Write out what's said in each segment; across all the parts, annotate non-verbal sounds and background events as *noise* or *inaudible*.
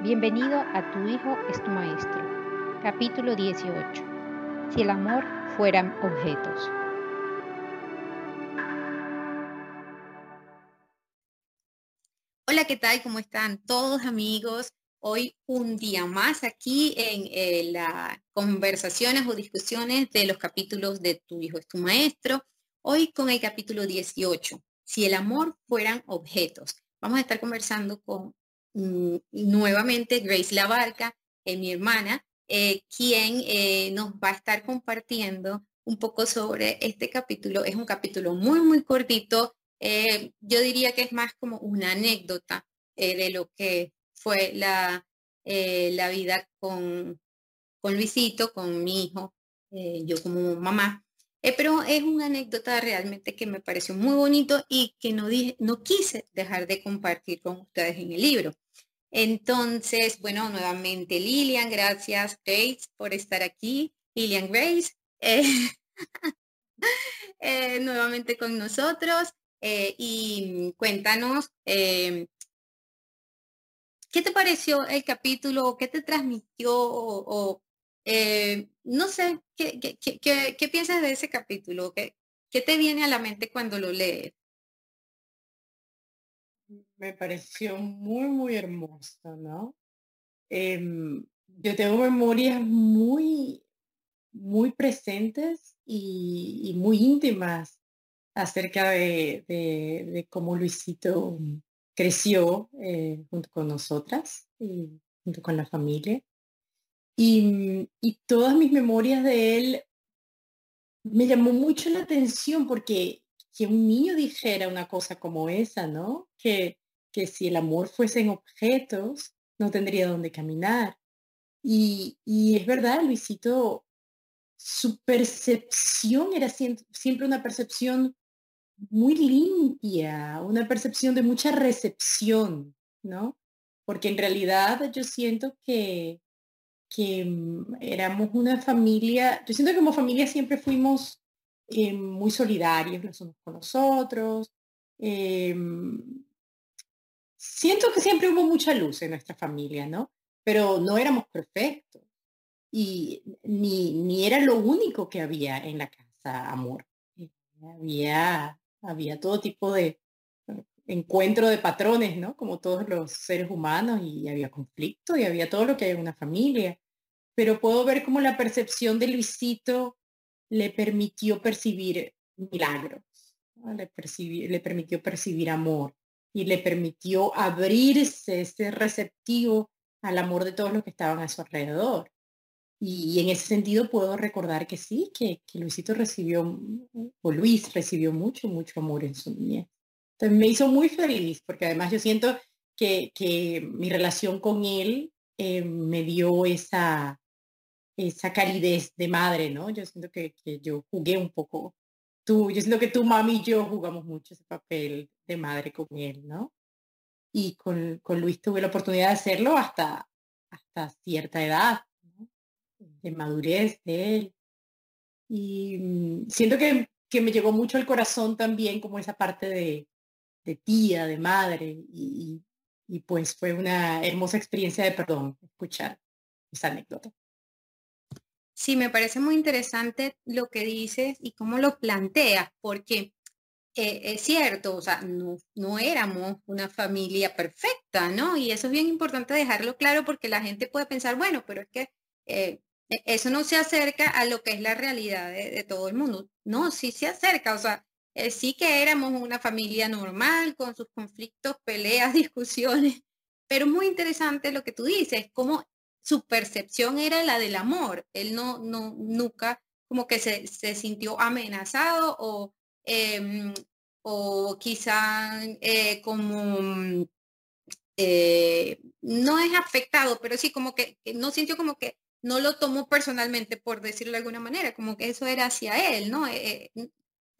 Bienvenido a Tu Hijo es tu Maestro. Capítulo 18. Si el amor fueran objetos. Hola, ¿qué tal? ¿Cómo están todos amigos? Hoy un día más aquí en eh, las conversaciones o discusiones de los capítulos de Tu Hijo es tu Maestro. Hoy con el capítulo 18. Si el amor fueran objetos. Vamos a estar conversando con nuevamente Grace Labarca, eh, mi hermana, eh, quien eh, nos va a estar compartiendo un poco sobre este capítulo. Es un capítulo muy, muy cortito. yo diría que es más como una anécdota de lo que fue la, la vida con, con Luisito, con mi hijo, yo como mamá. Pero es una anécdota realmente que me pareció muy bonito y que no, dije, no quise dejar de compartir con ustedes en el libro. Entonces, bueno, nuevamente Lilian, gracias Grace por estar aquí. Lilian Grace, eh, *laughs* eh, nuevamente con nosotros. Eh, y cuéntanos, ¿qué te pareció el capítulo? ¿Qué te transmitió? O, no sé, ¿qué, qué, piensas de ese capítulo? ¿Qué, ¿Qué te viene a la mente cuando lo lees? me pareció muy, muy hermoso, ¿no? Em, yo tengo memorias muy, muy presentes y, muy íntimas acerca de, cómo Luisito creció eh, junto con nosotras y junto con la familia. Y, y, todas mis memorias de él me llamó mucho la atención porque que un niño dijera una cosa como esa, ¿no? Que, que si el amor fuesen objetos, no tendría dónde caminar. Y, es verdad, Luisito, su percepción era siempre una percepción muy limpia, una percepción de mucha recepción, ¿no? Porque en realidad yo siento que, que mm, éramos una familia, yo siento que como familia siempre fuimos eh, muy solidarios los unos con los otros. Em, siento que siempre hubo mucha luz en nuestra familia, ¿no? Pero no éramos perfectos. Y ni, ni era lo único que había en la casa, amor. Eh, había, había todo tipo de encuentro de patrones, ¿no? Como todos los seres humanos, y había conflicto, y había todo lo que hay en una familia. Pero puedo ver como la percepción de Luisito le permitió percibir milagros, le, le permitió percibir amor y le permitió abrirse ese receptivo al amor de todos los que estaban a su alrededor. Y, en ese sentido puedo recordar que sí, que, Luisito recibió, o Luis recibió mucho, mucho amor en su niñez. Entonces me hizo muy feliz, porque además yo siento que, mi relación con él eh, me dio esa, esa calidez de madre, ¿no? Yo siento que, yo jugué un poco, tú, yo siento que tu mami y yo jugamos mucho ese papel de madre con él, ¿no? Y con, Luis tuve la oportunidad de hacerlo hasta, hasta cierta edad, de madurez de él. Y mm, siento que, me llegó mucho al corazón también como esa parte de, tía, de madre, y, y pues fue una hermosa experiencia de perdón escuchar esa anécdota. Sí, me parece muy interesante lo que dices y cómo lo planteas, porque eh, es cierto, o sea, no, éramos una familia perfecta, ¿no? Y eso es bien importante dejarlo claro porque la gente puede pensar, bueno, pero es que eh, e, eso no se acerca a lo que es la realidad de, todo el mundo. No, sí se acerca, o sea, eh, sí que éramos una familia normal con sus conflictos, peleas, *laughs* discusiones, pero muy interesante lo que tú dices, cómo su percepción era la del amor. Él no, no nunca como que se, sintió amenazado o, em, o quizá eh, como eh, no es afectado, pero sí como que, no sintió como que no lo tomó personalmente, por decirlo de alguna manera, como que eso era hacia él, ¿no?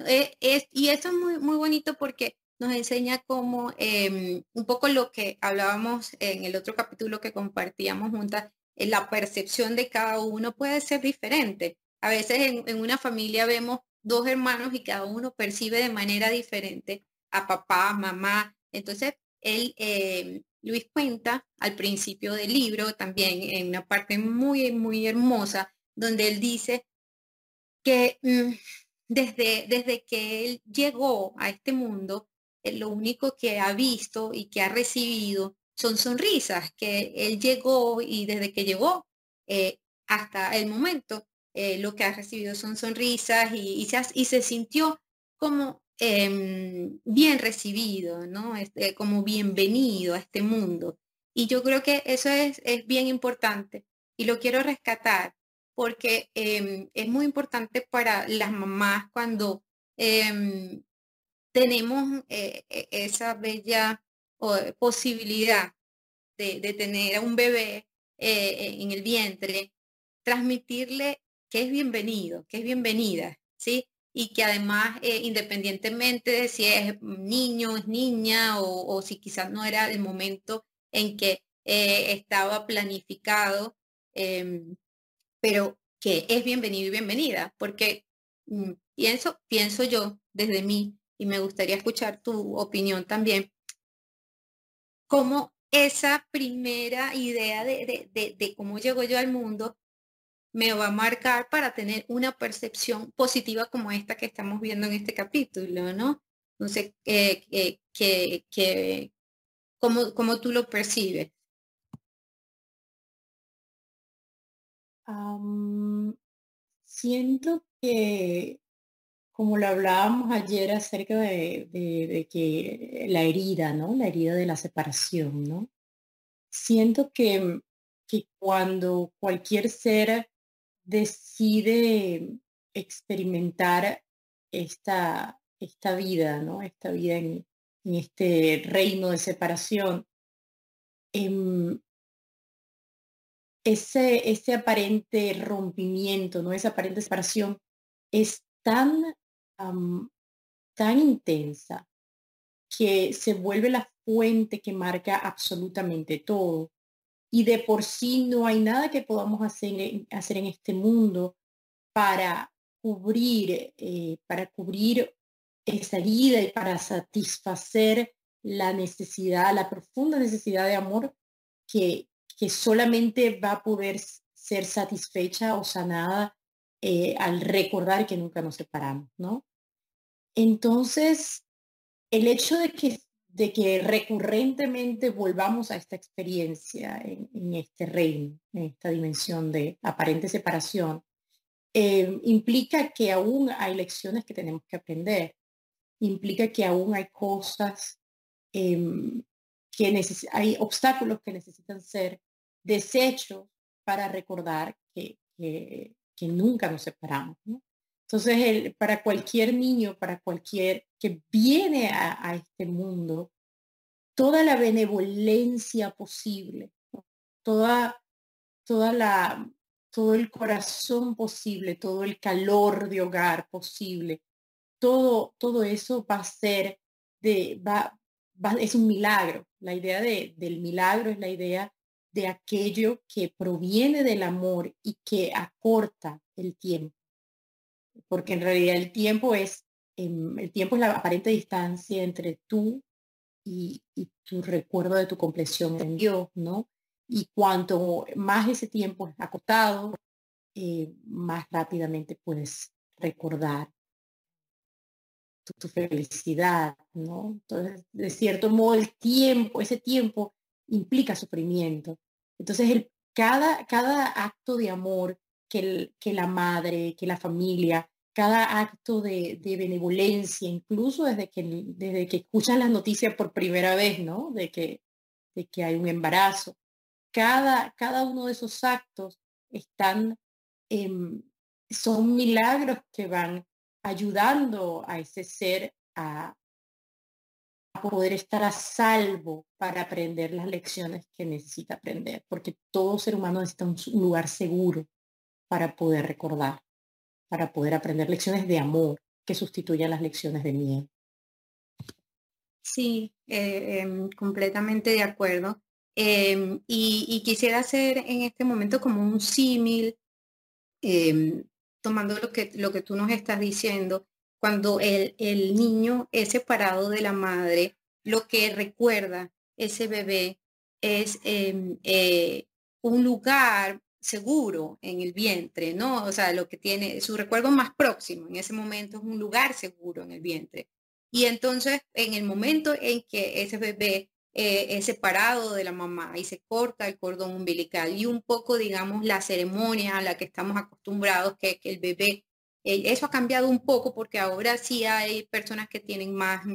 Eh, y eso es muy, muy bonito porque nos enseña como em, un poco lo que hablábamos en el otro capítulo que compartíamos juntas, eh, la percepción de cada uno puede ser diferente. A veces en, una familia vemos dos hermanos y cada uno percibe de manera diferente a papá, mamá. Entonces, él, em, Luis cuenta al principio del libro, también en una parte muy, muy hermosa, donde él dice que mm, desde, desde que él llegó a este mundo, eh, lo único que ha visto y que ha recibido son sonrisas, que él llegó y desde que llegó eh, hasta el momento, eh, lo que ha recibido son sonrisas y, se, y se, sintió como em, bien recibido, ¿no? Este, como bienvenido a este mundo. Y yo creo que eso es, es bien importante y lo quiero rescatar porque em, es muy importante para las mamás cuando em, tenemos eh, e, esa bella posibilidad de, tener a un bebé eh, en el vientre, transmitirle que es bienvenido, que es bienvenida, ¿sí? Y que además, eh, independientemente de si es niño, es niña o, o si quizás no era el momento en que estaba planificado, em, pero que es bienvenido y bienvenida, porque mm, pienso, pienso yo desde mí, y me gustaría escuchar tu opinión también, cómo esa primera idea de, de, cómo llego yo al mundo me va a marcar para tener una percepción positiva como esta que estamos viendo en este capítulo, ¿no? Entonces, eh, eh, que, ¿cómo, ¿cómo tú lo percibes? Siento que, como lo hablábamos ayer acerca de, que la herida, ¿no? La herida de la separación, ¿no? Siento que, que cuando cualquier ser decide experimentar esta, esta vida, ¿no? Esta vida en, este reino de separación, em, ese, ese aparente rompimiento, ¿no? esa aparente separación es tan, tan intensa que se vuelve la fuente que marca absolutamente todo. Y de por sí no hay nada que podamos hacer, hacer en este mundo para cubrir, eh, para cubrir esa herida y para satisfacer la necesidad, la profunda necesidad de amor que, que solamente va a poder ser satisfecha o sanada eh, al recordar que nunca nos separamos, ¿no? Entonces, el hecho de que, de que recurrentemente volvamos a esta experiencia en, este reino, en esta dimensión de aparente separación, eh, implica que aún hay lecciones que tenemos que aprender, implica que aún hay cosas, em, que hay obstáculos que necesitan ser desechos para recordar que, que, nunca nos separamos. Entonces, el, para cualquier niño, para cualquier que viene a, este mundo, toda la benevolencia posible, toda, toda la, todo el corazón posible, todo el calor de hogar posible, todo, todo eso va a ser de, va, va, es un milagro. La idea de, del milagro es la idea de aquello que proviene del amor y que acorta el tiempo. Porque en realidad el tiempo es, em, el tiempo es la aparente distancia entre tú y, tu recuerdo de tu compleción en Dios, ¿no? Y cuanto más ese tiempo es acotado, eh, más rápidamente puedes recordar tu, tu, felicidad, ¿no? Entonces, de cierto modo, el tiempo, ese tiempo implica sufrimiento. Entonces, el, cada, cada acto de amor que, que, la madre, que la familia, cada acto de, benevolencia, incluso desde que, desde que escuchan las noticias por primera vez, ¿no? De que, de que hay un embarazo. Cada, cada uno de esos actos están, son milagros que van ayudando a ese ser a, poder estar a salvo para aprender las lecciones que necesita aprender, porque todo ser humano necesita un lugar seguro para poder recordar, para poder aprender lecciones de amor que sustituyan las lecciones de miedo. Sí, eh, em, completamente de acuerdo. Em, y, quisiera hacer en este momento como un símil, em, tomando lo que, lo que tú nos estás diciendo, cuando el, el niño es separado de la madre, lo que recuerda ese bebé es em, eh, un lugar seguro en el vientre, ¿no? O sea, lo que tiene su recuerdo más próximo en ese momento es un lugar seguro en el vientre. Y entonces, en el momento en que ese bebé eh, es separado de la mamá y se corta el cordón umbilical y un poco, digamos, la ceremonia a la que estamos acostumbrados, que, que el bebé, eso ha cambiado un poco porque ahora sí hay personas que tienen más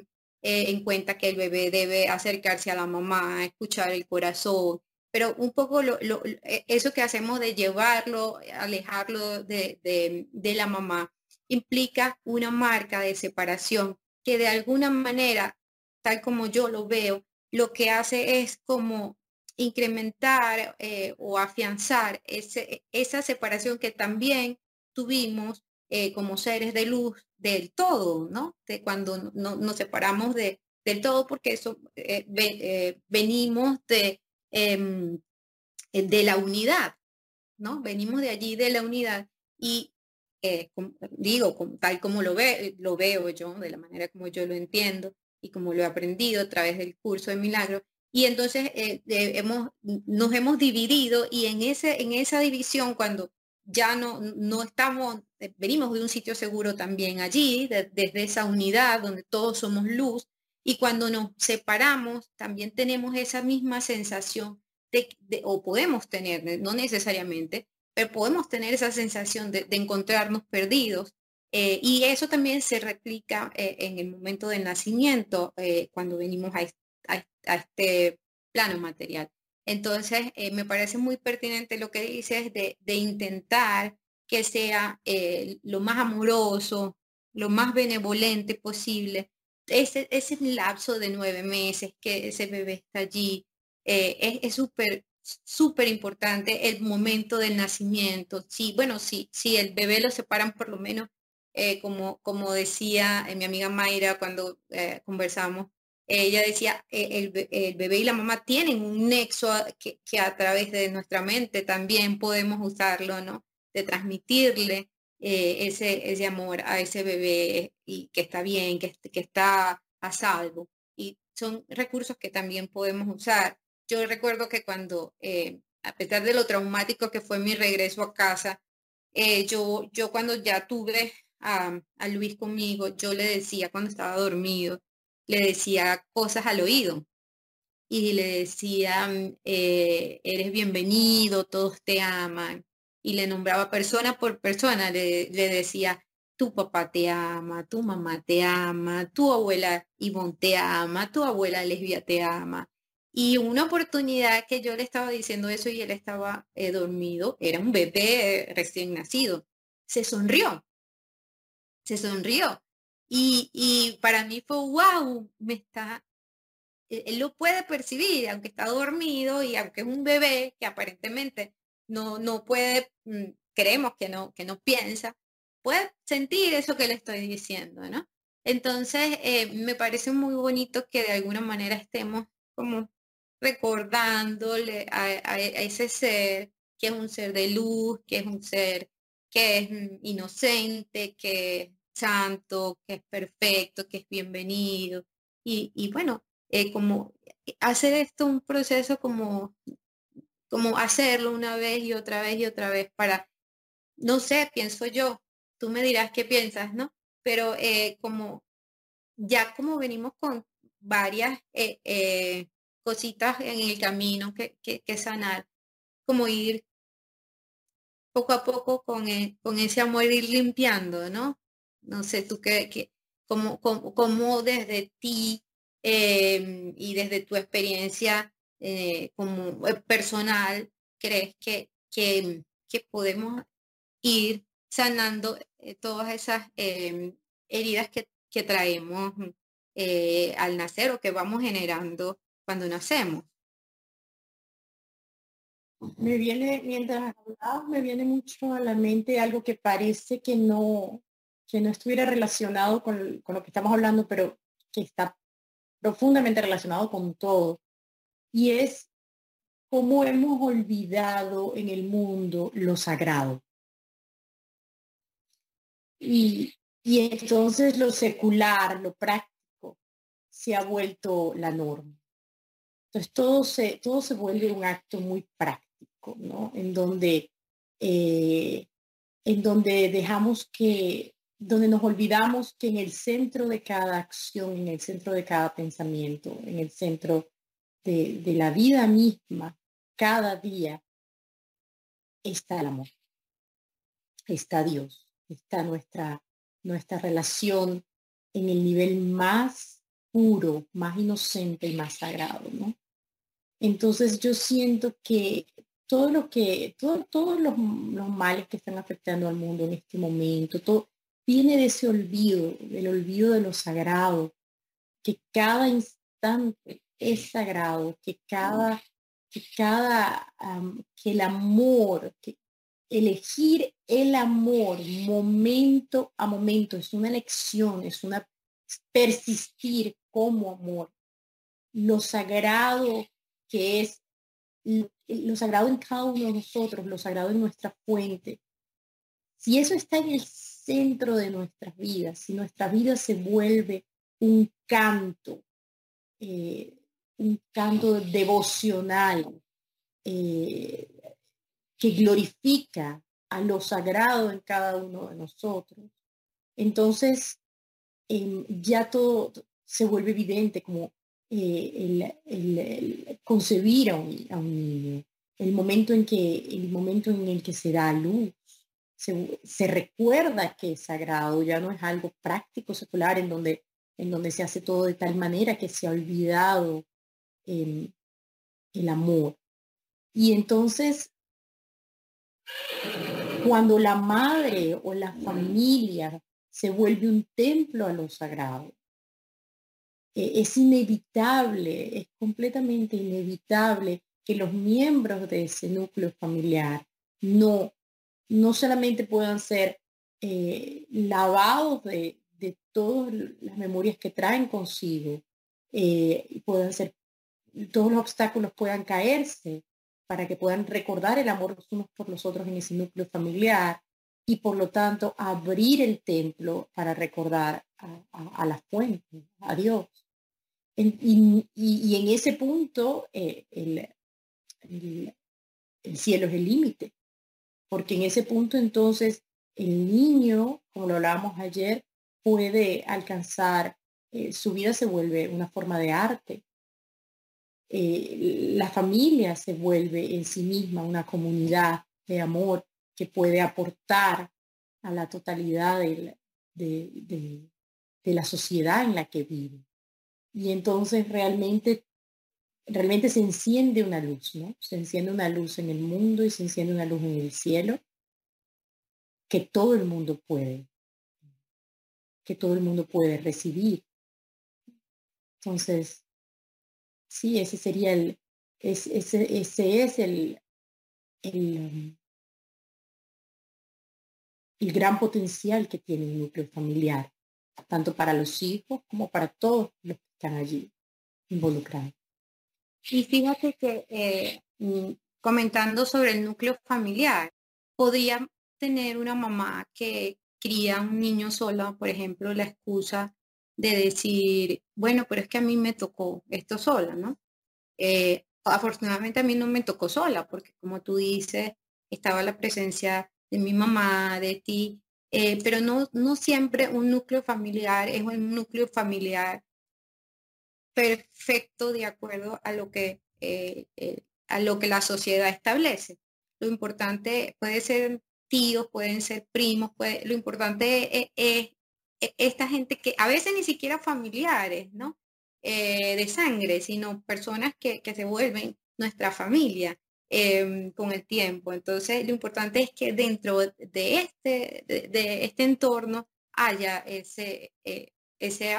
eh, en cuenta que el bebé debe acercarse a la mamá, escuchar el corazón, pero un poco lo, e, eso que hacemos de llevarlo, alejarlo de, de, la mamá, implica una marca de separación que de alguna manera, tal como yo lo veo, lo que hace es como incrementar eh, o afianzar ese, esa separación que también tuvimos eh, como seres de luz del todo, ¿no? De cuando no, nos separamos de, del todo porque eso eh, eh, venimos de, em, de la unidad, ¿no? Venimos de allí de la unidad y digo, tal como lo, ve, lo veo yo, de la manera como yo lo entiendo y como lo he aprendido a través del curso de milagro, y entonces hemos, nos hemos dividido y en, ese, en esa división, cuando ya no, no estamos, eh, venimos de un sitio seguro también allí, desde esa unidad donde todos somos luz, y cuando nos separamos también tenemos esa misma sensación de, o podemos tener, no necesariamente, pero podemos tener esa sensación de, encontrarnos perdidos. Eh, y eso también se replica eh, en el momento del nacimiento, cuando venimos a este plano material. Entonces, eh, me parece muy pertinente lo que dices de, intentar que sea eh, lo más amoroso, lo más benevolente posible. Ese, ese lapso de nueve meses que ese bebé está allí eh, es súper, súper importante el momento del nacimiento. Sí, bueno, sí, si el bebé lo separan por lo menos, como, como decía mi amiga Mayra cuando conversamos, ella decía, e, el, bebé y la mamá tienen un nexo que, a través de nuestra mente también podemos usarlo, ¿no? De transmitirle eh, ese, ese amor a ese bebé y que está bien, que, que está a salvo. Y son recursos que también podemos usar. Yo recuerdo que cuando, eh, a pesar de lo traumático que fue mi regreso a casa, eh, yo, yo cuando ya tuve a, a Luis conmigo, yo le decía cuando estaba dormido, le decía cosas al oído y le decía, mm, eh, eres bienvenido, todos te aman. Y le nombraba persona por persona, le, decía, tu papá te ama, tu mamá te ama, tu abuela Ivonne te ama, tu abuela Lesbia te ama. Y una oportunidad que yo le estaba diciendo eso y él estaba eh, dormido, era un bebé recién nacido, se sonrió, se sonrió y, para mí fue, wow, me está, e, él lo puede percibir, aunque está dormido y aunque es un bebé que aparentemente no, no puede, mm, creemos que no, que no piensa, puede sentir eso que le estoy diciendo, ¿no? Entonces, eh, me parece muy bonito que de alguna manera estemos como recordándole a, a, ese ser que es un ser de luz, que es un ser que es mm, inocente, que santo, que es perfecto, que es bienvenido. Y, bueno, eh, como hacer esto un proceso como, como hacerlo una vez y otra vez y otra vez para, no sé, pienso yo, tú me dirás qué piensas, ¿no? Pero eh, como ya como venimos con varias eh, cositas en el camino que, que, sanar, como ir poco a poco con, con ese amor ir limpiando, ¿no? No sé, tú qué, cómo, cómo, desde ti em, y desde tu experiencia eh, como eh, personal crees que, que, podemos ir sanando eh, todas esas em, heridas que, que traemos al nacer o que vamos generando cuando nacemos. Me viene, mientras hablabas, me viene mucho a la mente algo que parece que no, que no estuviera relacionado con, lo que estamos hablando, pero que está profundamente relacionado con todo. Y es cómo hemos olvidado en el mundo lo sagrado. Y, y entonces lo secular, lo práctico, se ha vuelto la norma. Entonces todo se, todo se vuelve un acto muy práctico, ¿no? En donde, eh, en donde dejamos que, donde nos olvidamos que en el centro de cada acción, en el centro de cada pensamiento, en el centro de, la vida misma, cada día, está el amor, está Dios, está nuestra, nuestra relación en el nivel más puro, más inocente y más sagrado, ¿no? Entonces yo siento que todo lo que, todo, todos los, los, males que están afectando al mundo en este momento, todo viene de ese olvido, del olvido de lo sagrado, que cada instante es sagrado, que cada, que cada, que el amor, que elegir el amor momento a momento es una elección, es una persistir como amor. Lo sagrado que es, lo sagrado en cada uno de nosotros, lo sagrado en nuestra fuente. Si eso está en el centro de nuestras vidas, si nuestra vida se vuelve un canto, eh, un canto devocional eh, que glorifica a lo sagrado en cada uno de nosotros, entonces em, ya todo se vuelve evidente como eh, el, concebir a un, niño, el momento en que el momento en el que se da luz, se, recuerda que es sagrado, ya no es algo práctico secular en donde en donde se hace todo de tal manera que se ha olvidado em, el amor. Y entonces, cuando la madre o la familia se vuelve un templo a lo sagrado, e, es inevitable, es completamente inevitable que los miembros de ese núcleo familiar no, no solamente puedan ser eh, lavados de, de, todas las memorias que traen consigo, eh, y puedan ser, todos los obstáculos puedan caerse para que puedan recordar el amor los unos por los otros en ese núcleo familiar y por lo tanto abrir el templo para recordar a la fuente, a Dios. Y, en ese punto eh, el, cielo es el límite, porque en ese punto entonces el niño, como lo hablábamos ayer, puede alcanzar, eh, su vida se vuelve una forma de arte. Eh, la familia se vuelve en sí misma una comunidad de amor que puede aportar a la totalidad de, de la sociedad en la que vive y entonces realmente, realmente se enciende una luz, ¿no? Se enciende una luz en el mundo y se enciende una luz en el cielo que todo el mundo puede, que todo el mundo puede recibir. Entonces, sí, ese sería el, ese, ese es el, el, el gran potencial que tiene el núcleo familiar, tanto para los hijos como para todos los allí involucrados. Y fíjate que eh, mm, comentando sobre el núcleo familiar, podría tener una mamá que cría un niño sola, por ejemplo, la excusa de decir, bueno, pero es que a mí me tocó esto sola, ¿no? Eh, afortunadamente a mí no me tocó sola, porque como tú dices, estaba la presencia de mi mamá, de ti, eh, pero no, no siempre un núcleo familiar es un núcleo familiar perfecto de acuerdo a lo que, eh, eh, a lo que la sociedad establece. Lo importante puede ser tíos, pueden ser primos, puede, lo importante e, es, e, esta gente que a veces ni siquiera familiares, ¿no? Eh, de sangre, sino personas que, se vuelven nuestra familia em, con el tiempo. Entonces, lo importante es que dentro de este, de, este entorno haya ese, ese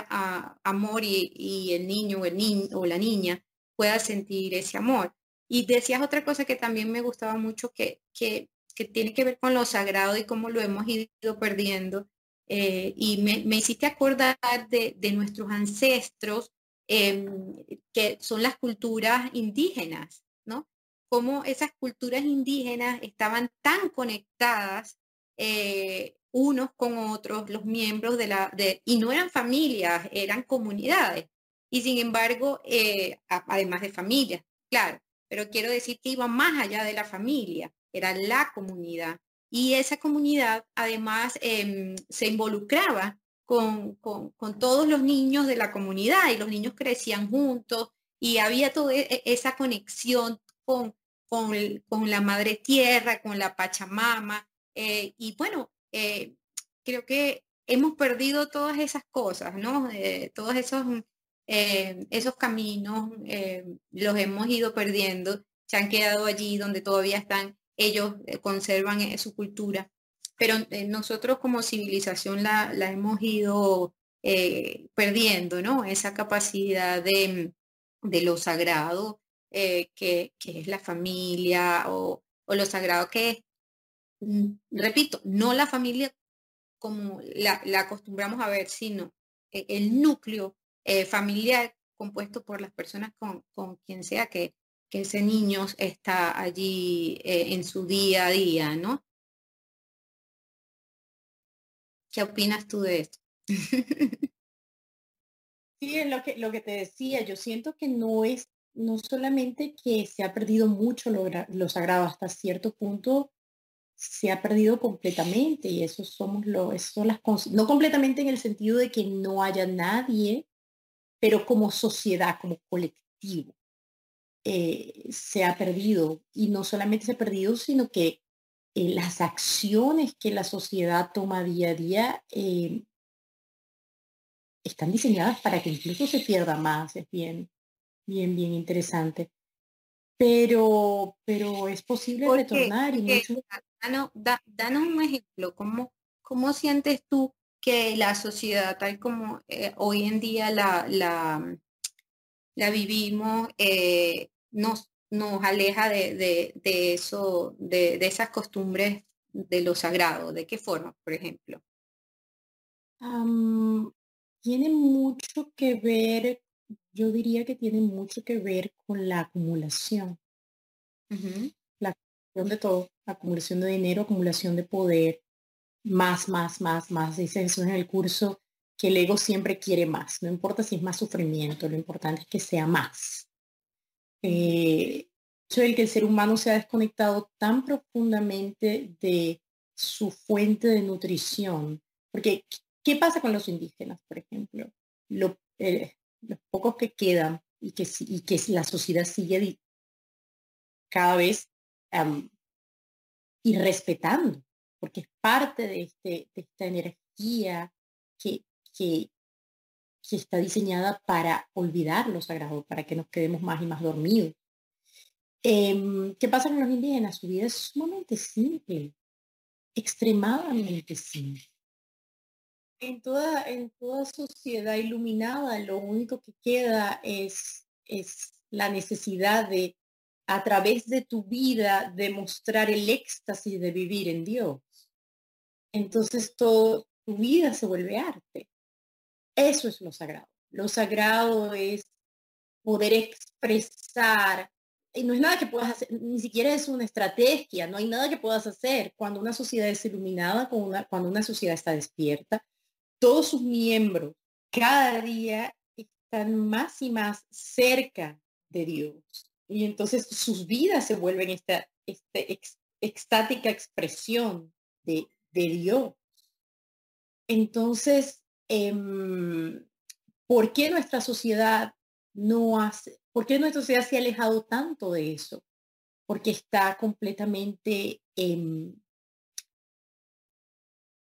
amor y, el niño o, el o la niña pueda sentir ese amor. Y decías otra cosa que también me gustaba mucho, que, que, tiene que ver con lo sagrado y cómo lo hemos ido perdiendo. Eh, y me, hiciste acordar de, nuestros ancestros, em, que son las culturas indígenas, ¿no? Cómo esas culturas indígenas estaban tan conectadas eh, unos con otros, los miembros de la, de, y no eran familias, eran comunidades. Y sin embargo, eh, además de familia, claro, pero quiero decir que iba más allá de la familia, era la comunidad. Y esa comunidad además em, se involucraba con, todos los niños de la comunidad y los niños crecían juntos y había toda e, esa conexión con, con, la madre tierra, con la Pachamama. Eh, y bueno, eh, creo que hemos perdido todas esas cosas, ¿no? Eh, todos esos, esos caminos los hemos ido perdiendo, se han quedado allí donde todavía están, ellos conservan su cultura pero eh, nosotros como civilización la, hemos ido eh, perdiendo, ¿no? Esa capacidad de, lo sagrado, eh, que, es la familia, o, lo sagrado que es, repito, no la familia como la, acostumbramos a ver, sino el núcleo familiar compuesto por las personas con, quien sea que, que ese niño está allí en su día a día, ¿no? ¿Qué opinas tú de esto? *laughs* sí, es lo que, lo que te decía, yo siento que no es, no solamente que se ha perdido mucho lo, sagrado hasta cierto punto, se ha perdido completamente y eso somos lo, eso las no completamente en el sentido de que no haya nadie, pero como sociedad, como colectivo, eh, se ha perdido y no solamente se ha perdido, sino que eh, las acciones que la sociedad toma día a día eh, están diseñadas para que incluso se pierda más. Es bien, bien, bien interesante. Pero, pero es posible retornar y mucho... danos, un ejemplo. ¿Cómo, ¿Cómo sientes tú que la sociedad tal como eh, hoy en día la, la, la vivimos nos, nos aleja de, eso, de, esas costumbres de lo sagrado? ¿De qué forma, por ejemplo? tiene mucho que ver, yo diría que tiene mucho que ver con la acumulación. La acumulación de todo, acumulación de dinero, acumulación de poder, más, más, más, más. Dice en el curso, que el ego siempre quiere más. No importa si es más sufrimiento, lo importante es que sea más eh, el que el ser humano se ha desconectado tan profundamente de su fuente de nutrición. Porque, ¿qué pasa con los indígenas, por ejemplo? Eh, los pocos que quedan y que, y que la sociedad sigue cada vez y respetando, porque es parte de, este, esta energía que, que, que está diseñada para olvidar lo sagrado, para que nos quedemos más y más dormidos. Em, ¿Qué pasa con los indígenas? Su vida es sumamente simple, extremadamente simple. En toda, en toda sociedad iluminada, lo único que queda es, es la necesidad de, a través de tu vida, demostrar el éxtasis de vivir en Dios. Entonces, todo, tu vida se vuelve arte. Eso es lo sagrado. Lo sagrado es poder expresar. Y no es nada que puedas hacer, ni siquiera es una estrategia, no hay nada que puedas hacer cuando una sociedad es iluminada, cuando una, cuando una sociedad está despierta. Todos sus miembros cada día están más y más cerca de Dios. Y entonces sus vidas se vuelven esta, esta extática expresión de, de Dios. Entonces, Em, ¿por qué nuestra sociedad no hace, por qué nuestra sociedad se ha alejado tanto de eso? Porque está completamente, em,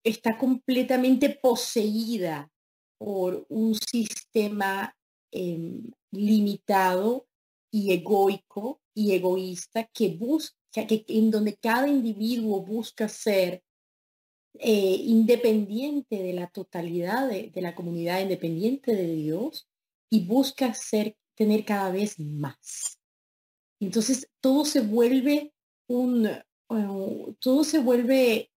está completamente poseída por un sistema em, limitado y egoico y egoísta que busca, que, en donde cada individuo busca ser eh, independiente de la totalidad de, la comunidad, independiente de Dios, y busca ser, tener cada vez más. Entonces todo se vuelve un, todo se vuelve,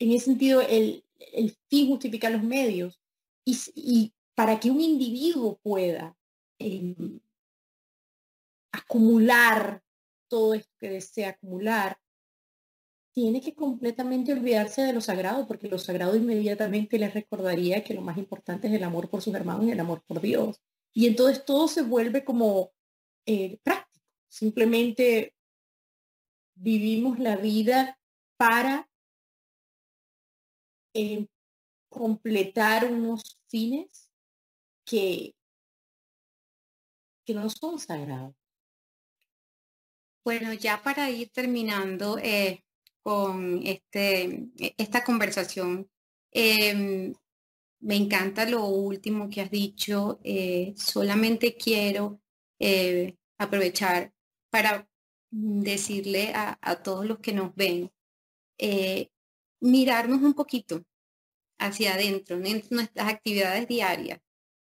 en ese sentido, el, el fin justifica los medios. Y, para que un individuo pueda em, acumular todo esto que desea acumular, tiene que completamente olvidarse de lo sagrado, porque lo sagrado inmediatamente les recordaría que lo más importante es el amor por sus hermanos y el amor por Dios. Y entonces todo se vuelve como eh, práctico. Simplemente vivimos la vida para eh, completar unos fines que, que no son sagrados. Bueno, ya para ir terminando eh, con este, e, esta conversación, em, me encanta lo último que has dicho. Eh, solamente quiero eh, aprovechar para decirle a, todos los que nos ven, mirarnos un poquito hacia adentro, en nuestras actividades diarias.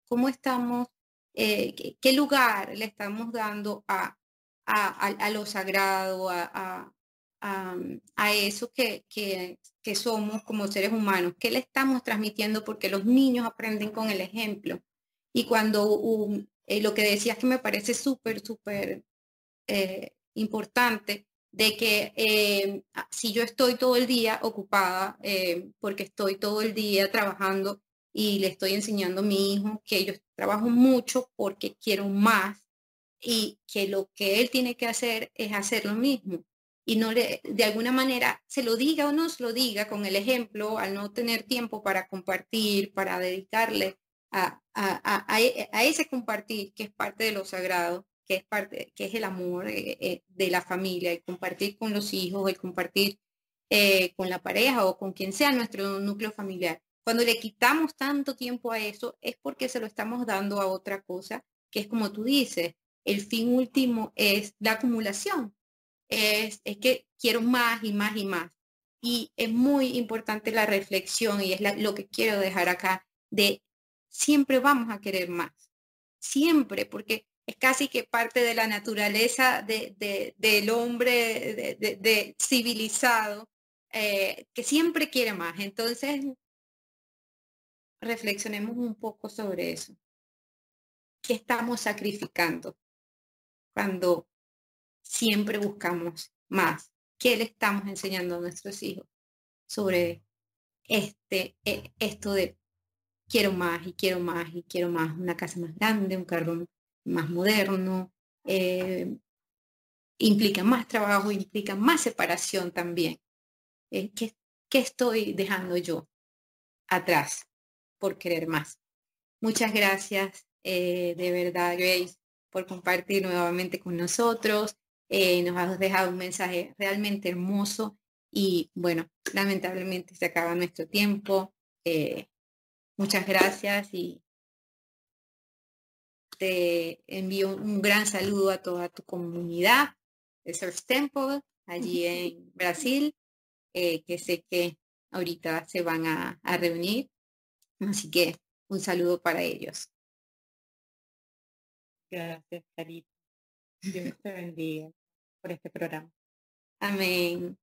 ¿Cómo estamos? qué, lugar le estamos dando a, a, lo sagrado, a, a eso que, que, que, somos como seres humanos, qué le estamos transmitiendo, porque los niños aprenden con el ejemplo. Y cuando eh, lo que decías que me parece súper, súper eh, importante, de que eh, si yo estoy todo el día ocupada, porque estoy todo el día trabajando y le estoy enseñando a mi hijo que yo trabajo mucho porque quiero más, y que lo que él tiene que hacer es hacer lo mismo y no le, de alguna manera, se lo diga o no se lo diga con el ejemplo, al no tener tiempo para compartir, para dedicarle a, a, ese compartir que es parte de lo sagrado, que es parte, que es el amor eh, eh, de la familia, el compartir con los hijos, el compartir eh, con la pareja o con quien sea nuestro núcleo familiar. Cuando le quitamos tanto tiempo a eso, es porque se lo estamos dando a otra cosa, que es como tú dices, el fin último es la acumulación. Es, que quiero más y más y más. Y es muy importante la reflexión y es lo que quiero dejar acá de siempre vamos a querer más. Siempre, porque es casi que parte de la naturaleza de, del hombre de, civilizado eh, que siempre quiere más. Entonces, reflexionemos un poco sobre eso. ¿Qué estamos sacrificando? Cuando siempre buscamos más. ¿Qué le estamos enseñando a nuestros hijos sobre este, e, esto de quiero más y quiero más y quiero más, una casa más grande, un carro más moderno, eh, implica más trabajo, implica más separación también. Eh, ¿qué, estoy dejando yo atrás por querer más? Muchas gracias, eh, de verdad, Grace por compartir nuevamente con nosotros. Eh, nos has dejado un mensaje realmente hermoso y bueno, lamentablemente se acaba nuestro tiempo. Eh, muchas gracias y te envío un gran saludo a toda tu comunidad de Surf Temple allí en Brasil, eh, que sé que ahorita se van a, a reunir. Así que un saludo para ellos. Gracias, Carita. Dios te bendiga por este programa. Amén.